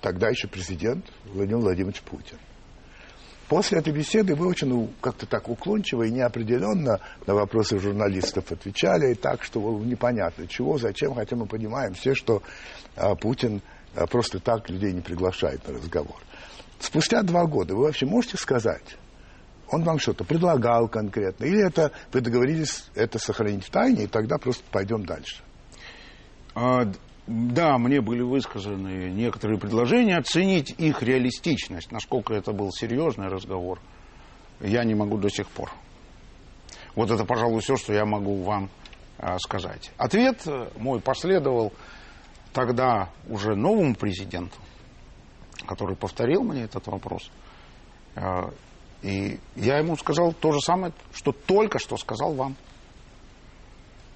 тогда еще президент Владимир Владимирович Путин. После этой беседы вы очень ну, как-то так уклончиво и неопределенно на вопросы журналистов отвечали, и так, что непонятно чего, зачем, хотя мы понимаем все, что а, Путин а, просто так людей не приглашает на разговор. Спустя два года вы вообще можете сказать, он вам что-то предлагал конкретно, или это вы договорились это сохранить в тайне, и тогда просто пойдем дальше? Да, мне были высказаны некоторые предложения, оценить их реалистичность, насколько это был серьезный разговор, я не могу до сих пор. Вот это, пожалуй, все, что я могу вам а, сказать. Ответ э, мой последовал тогда уже новому президенту, который повторил мне этот вопрос. А, и я ему сказал то же самое, что только что сказал вам.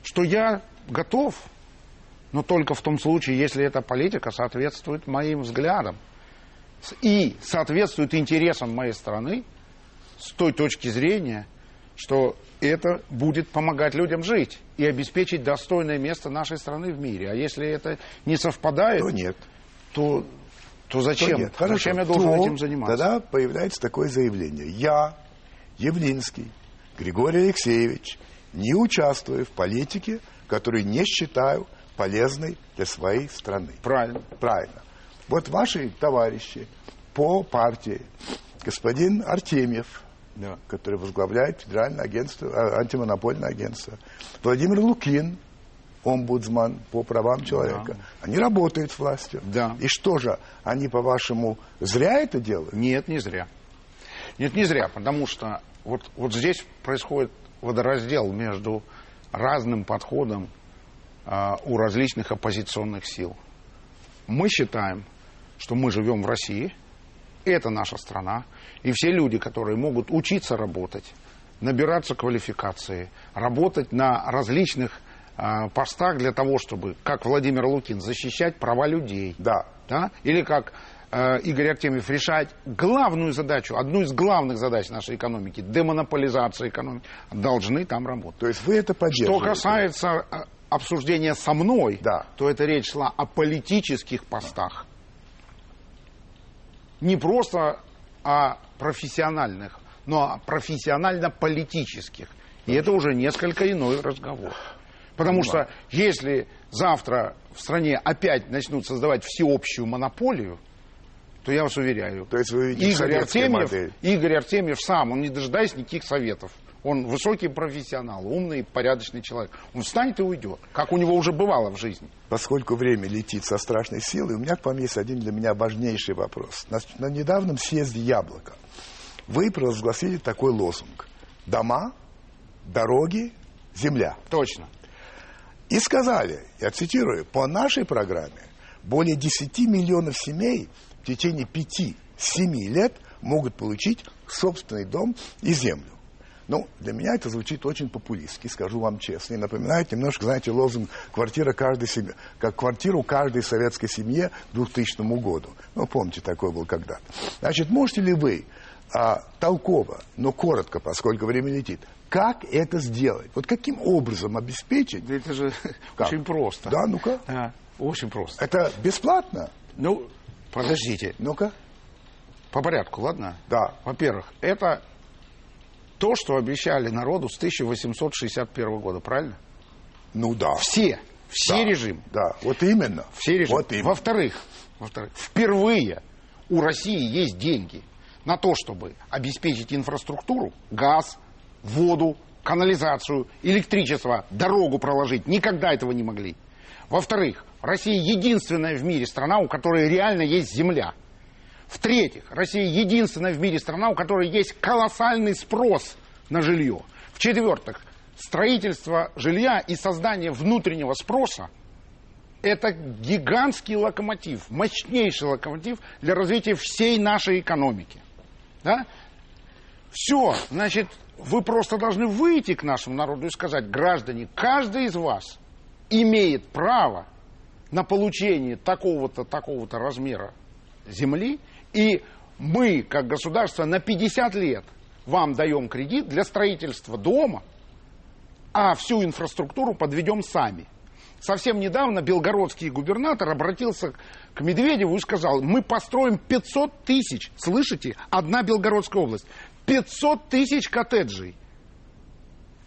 Что я готов но только в том случае, если эта политика соответствует моим взглядам и соответствует интересам моей страны с той точки зрения, что это будет помогать людям жить и обеспечить достойное место нашей страны в мире. А если это не совпадает, то нет. То То зачем? нет. Хорошо. Зачем я должен То этим заниматься? Тогда появляется такое заявление. Я, Явлинский, Григорий Алексеевич, не участвую в политике, которую не считаю полезной для своей страны. Правильно. Правильно. Вот ваши товарищи по партии, господин Артемьев, Да. который возглавляет Федеральное агентство, а, антимонопольное агентство, Владимир Лукин, омбудсман по правам человека. Они работают с властью. Да. И что же, они, по-вашему, зря это делают? Нет, не зря. Нет, не зря, потому что вот, вот здесь происходит водораздел между разным подходом у различных оппозиционных сил. Мы считаем, что мы живем в России, это наша страна, и все люди, которые могут учиться работать, набираться квалификации, работать на различных а, постах для того, чтобы, как Владимир Лукин, защищать права людей, Да. да? или как э, Игорь Артемьев решать главную задачу, одну из главных задач нашей экономики, демонополизация экономики, должны там работать. То есть вы это Что поддерживаете? касается э, обсуждения со мной, Да. то это речь шла о политических постах. Не просто о профессиональных, но о профессионально-политических. И это уже несколько иной разговор. Потому что если завтра в стране опять начнут создавать всеобщую монополию, то я вас уверяю, То есть вы Игорь Артемьев, модель. Игорь Артемьев сам, он не дожидаясь никаких советов. Он высокий профессионал, умный, порядочный человек. Он встанет и уйдет, как у него уже бывало в жизни. Поскольку время летит со страшной силой, у меня к вам есть один для меня важнейший вопрос. На, на недавнем съезде «Яблоко» вы провозгласили такой лозунг. Дома, дороги, земля. Точно. И сказали, я цитирую, по нашей программе более 10 миллионов семей в течение 5-7 лет могут получить собственный дом и землю. Ну, для меня это звучит очень популистски, скажу вам честно. И напоминает немножко, знаете, лозунг «Квартира каждой семьи», как квартиру каждой советской семье к 2000 году. Ну, помните, такой был когда-то. Значит, можете ли вы а, толково, но коротко, поскольку время летит, как это сделать? Вот каким образом обеспечить Да это же Как? очень просто. Да, ну-ка. Да, очень просто. Это бесплатно? Ну, подождите, Ну-ка. по порядку, ладно? Да. Во-первых, это то, что обещали народу с 1861 года, правильно? Ну да. Все, все Да. режимы. Да, вот именно. Все режимы. Вот именно. Во-вторых, во-вторых, впервые у России есть деньги на то, чтобы обеспечить инфраструктуру, газ, воду, канализацию, электричество, дорогу проложить. Никогда этого не могли. Во-вторых, Россия единственная в мире страна, у которой реально есть земля. В-третьих, Россия единственная в мире страна, у которой есть колоссальный спрос на жилье. В-четвертых, строительство жилья и создание внутреннего спроса это гигантский локомотив, мощнейший локомотив для развития всей нашей экономики. Да? Все, значит, вы просто должны выйти к нашему народу и сказать, граждане, каждый из вас имеет право на получение такого-то, такого-то размера земли, и мы, как государство, на 50 лет вам даем кредит для строительства дома, а всю инфраструктуру подведем сами. Совсем недавно белгородский губернатор обратился к Медведеву и сказал, мы построим 500 тысяч, слышите, одна Белгородская область, 500 тысяч коттеджей,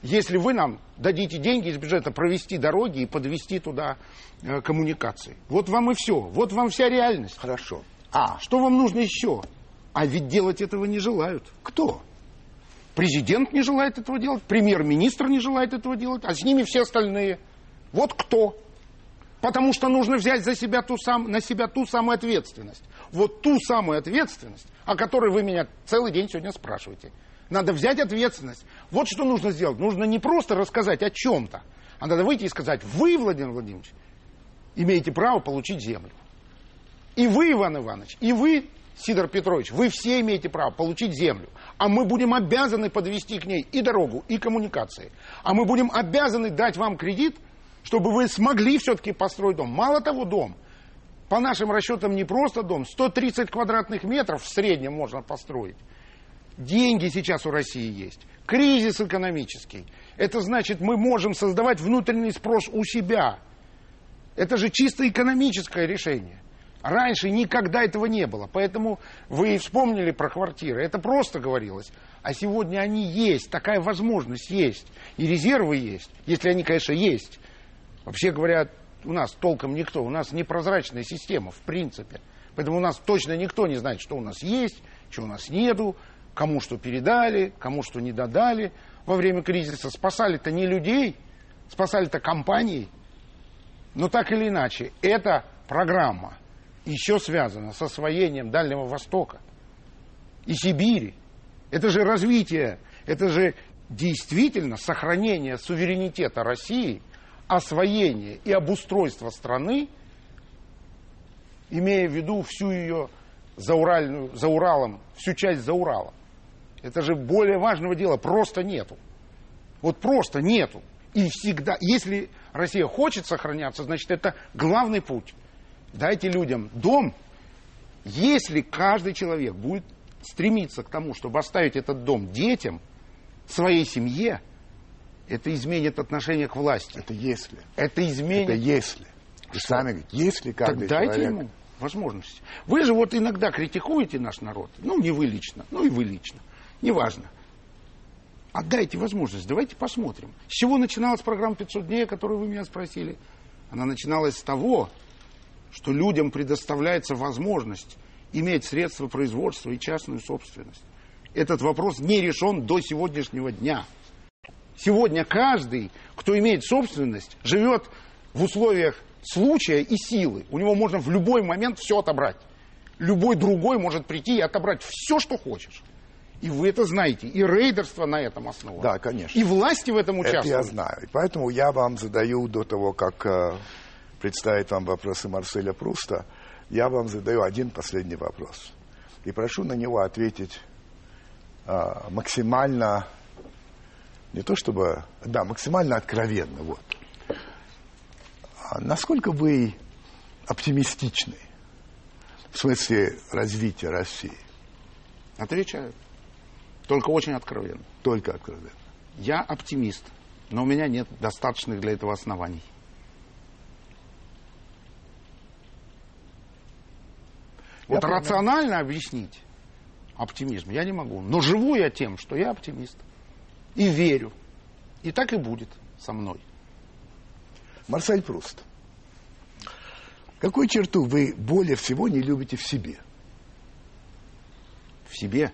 если вы нам дадите деньги из бюджета провести дороги и подвести туда э, коммуникации. Вот вам и все, вот вам вся реальность. Хорошо. А что вам нужно еще? А ведь делать этого не желают. Кто? Президент не желает этого делать, премьер-министр не желает этого делать, а с ними все остальные. Вот кто? Потому что нужно взять за себя ту сам, на себя ту самую ответственность. Вот ту самую ответственность, о которой вы меня целый день сегодня спрашиваете. Надо взять ответственность. Вот что нужно сделать. Нужно не просто рассказать о чем-то, а надо выйти и сказать, вы, Владимир Владимирович, имеете право получить землю. И вы, Иван Иванович, и вы, Сидор Петрович, вы все имеете право получить землю. А мы будем обязаны подвести к ней и дорогу, и коммуникации. А мы будем обязаны дать вам кредит, чтобы вы смогли все-таки построить дом. Мало того, дом. По нашим расчетам не просто дом. 130 квадратных метров в среднем можно построить. Деньги сейчас у России есть. Кризис экономический. Это значит, мы можем создавать внутренний спрос у себя. Это же чисто экономическое решение. Раньше никогда этого не было. Поэтому вы вспомнили про квартиры. Это просто говорилось. А сегодня они есть. Такая возможность есть. И резервы есть. Если они, конечно, есть. Вообще говоря, у нас толком никто. У нас непрозрачная система, в принципе. Поэтому у нас точно никто не знает, что у нас есть, что у нас нету, кому что передали, кому что не додали во время кризиса. Спасали-то не людей, спасали-то компании. Но так или иначе, эта программа еще связана с освоением Дальнего Востока и Сибири. Это же развитие, это же действительно сохранение суверенитета России, освоение и обустройство страны, имея в виду всю ее зауральную, за Уралом, всю часть за Уралом. Это же более важного дела просто нету. Вот просто нету. И всегда, если Россия хочет сохраняться, значит, это главный путь. Дайте людям дом. Если каждый человек будет стремиться к тому, чтобы оставить этот дом детям, своей семье, это изменит отношение к власти. Это если. Это изменит. Это если. Вы сами говорите, если каждый так дайте человек... ему возможности. Вы же вот иногда критикуете наш народ. Ну, не вы лично, ну и вы лично. Неважно. Отдайте возможность, давайте посмотрим. С чего начиналась программа 500 дней, о которой вы меня спросили? Она начиналась с того, что людям предоставляется возможность иметь средства производства и частную собственность. Этот вопрос не решен до сегодняшнего дня. Сегодня каждый, кто имеет собственность, живет в условиях случая и силы. У него можно в любой момент все отобрать. Любой другой может прийти и отобрать все, что хочешь. И вы это знаете. И рейдерство на этом основано. Да, конечно. И власти в этом участвуют. Это я знаю. И поэтому я вам задаю до того, как э, представить вам вопросы Марселя Пруста, я вам задаю один последний вопрос. И прошу на него ответить э, максимально, не то чтобы, да, максимально откровенно. Вот. А насколько вы оптимистичны в смысле развития России? Отвечаю. Только очень откровенно. Только откровенно. Я оптимист, но у меня нет достаточных для этого оснований. Я Вот понимаю. рационально объяснить оптимизм я не могу. Но живу я тем, что я оптимист. И верю. И так и будет со мной. Марсель Пруст. Какую черту вы более всего не любите в себе? В себе.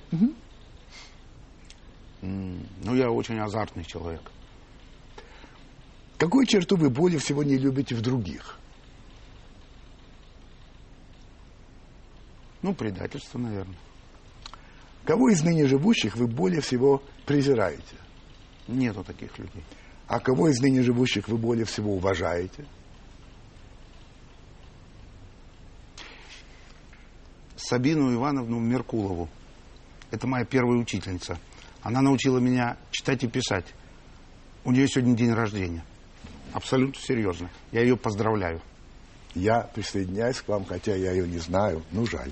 М, Ну, я очень азартный человек. Какую черту вы более всего не любите в других? Ну, предательство, наверное. Кого из ныне живущих вы более всего презираете? Нету таких людей. А кого из ныне живущих вы более всего уважаете? Сабину Ивановну Меркулову. Это моя первая учительница. Она научила меня читать и писать. У нее сегодня день рождения. Абсолютно серьезно. Я ее поздравляю. Я присоединяюсь к вам, хотя я ее не знаю. Ну, жаль.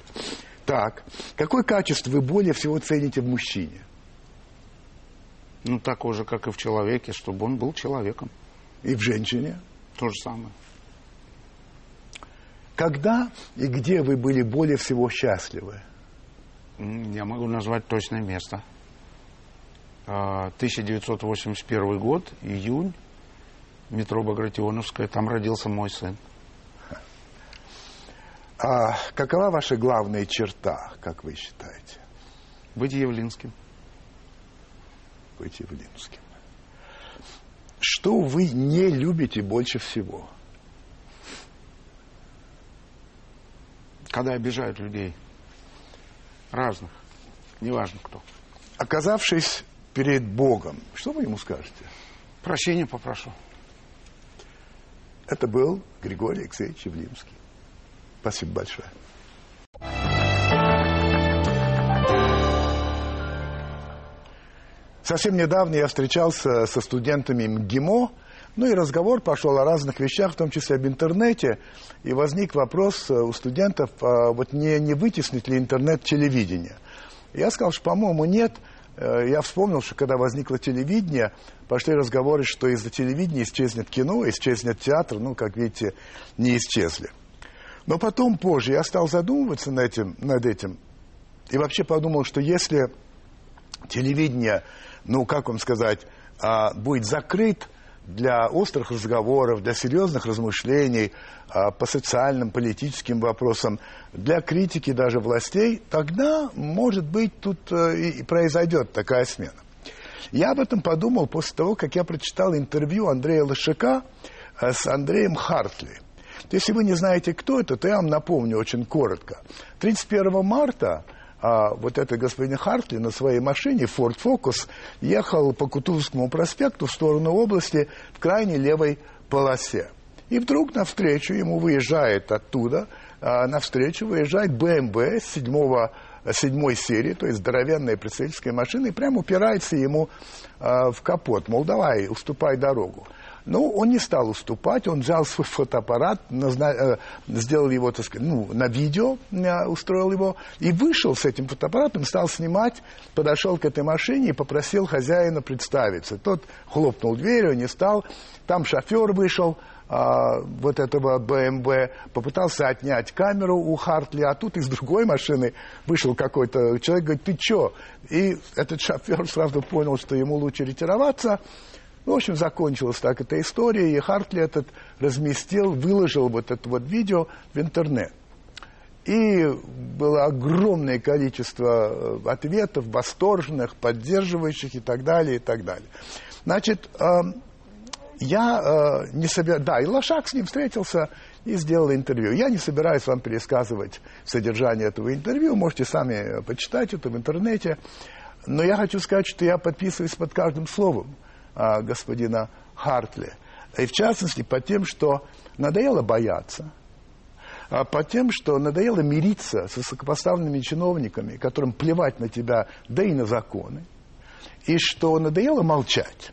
Так, какое качество вы более всего цените в мужчине? Ну, такой же, как и в человеке, чтобы он был человеком. И в женщине? То же самое. Когда и где вы были более всего счастливы? Я могу назвать точное место. А, 1981 год, июнь, метро Багратионовская, там родился мой сын. А какова ваша главная черта, как вы считаете, Быть явлинским. быть явлинским? Что вы не любите больше всего? Когда обижают людей. Разных. Неважно кто. Оказавшись перед Богом, что вы ему скажете? Прощения попрошу. Это был Григорий Алексеевич Явлинский. Спасибо большое. Совсем недавно я встречался со студентами МГИМО, ну и разговор пошел о разных вещах, в том числе об интернете, и возник вопрос э, у студентов, а вот не, не вытеснит ли интернет телевидение. Я сказал, что, по-моему, нет. Э, Я вспомнил, что когда возникло телевидение, пошли разговоры, что из-за телевидения исчезнет кино, исчезнет театр, ну, как видите, не исчезли. Но потом, позже, я стал задумываться над этим, над этим и вообще подумал, что если телевидение, ну, как вам сказать, а, будет закрыт для острых разговоров, для серьезных размышлений а, по социальным, политическим вопросам, для критики даже властей, тогда, может быть, тут э, и произойдет такая смена. Я об этом подумал после того, как я прочитал интервью Андрея Лошака э, с Андреем Хартли. Если вы не знаете, кто это, то я вам напомню очень коротко. 31 марта а, вот этот господин Хартли на своей машине Ford Focus ехал по Кутузовскому проспекту в сторону области в крайней левой полосе. И вдруг навстречу ему выезжает оттуда, а, навстречу выезжает БМВ седьмого седьмой серии, то есть здоровенная представительская машина, и прямо упирается ему э, в капот, мол, давай, уступай дорогу. Ну, он не стал уступать, он взял свой фотоаппарат, назна... э, сделал его, так сказать, ну, на видео, э, устроил его, и вышел с этим фотоаппаратом, стал снимать, подошел к этой машине и попросил хозяина представиться. Тот хлопнул дверью, не стал, там шофер вышел, а, вот этого БМВ, попытался отнять камеру у Хартли, а тут из другой машины вышел какой-то человек, говорит, ты чё? И этот шофер сразу понял, что ему лучше ретироваться, ну, в общем, закончилась так эта история, и Хартли этот разместил, выложил вот это вот видео в интернет. И было огромное количество э, ответов, восторженных, поддерживающих и так далее, и так далее. Значит, эм, я э, не собираюсь... Да, и Лошак с ним встретился и сделал интервью. Я не собираюсь вам пересказывать содержание этого интервью, можете сами почитать это в интернете. Но я хочу сказать, что я подписываюсь под каждым словом а, господина Хартли. И в частности по тем, что надоело бояться, а по тем, что надоело мириться с высокопоставленными чиновниками, которым плевать на тебя, да и на законы, и что надоело молчать.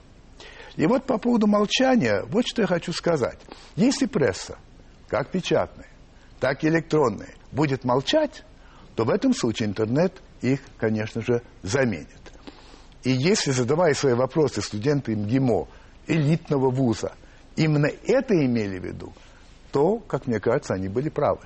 И вот по поводу молчания, вот что я хочу сказать. Если пресса, как печатная, так и электронная, будет молчать, то в этом случае интернет их, конечно же, заменит. И если, задавая свои вопросы студенты МГИМО, элитного вуза, именно это имели в виду, то, как мне кажется, они были правы.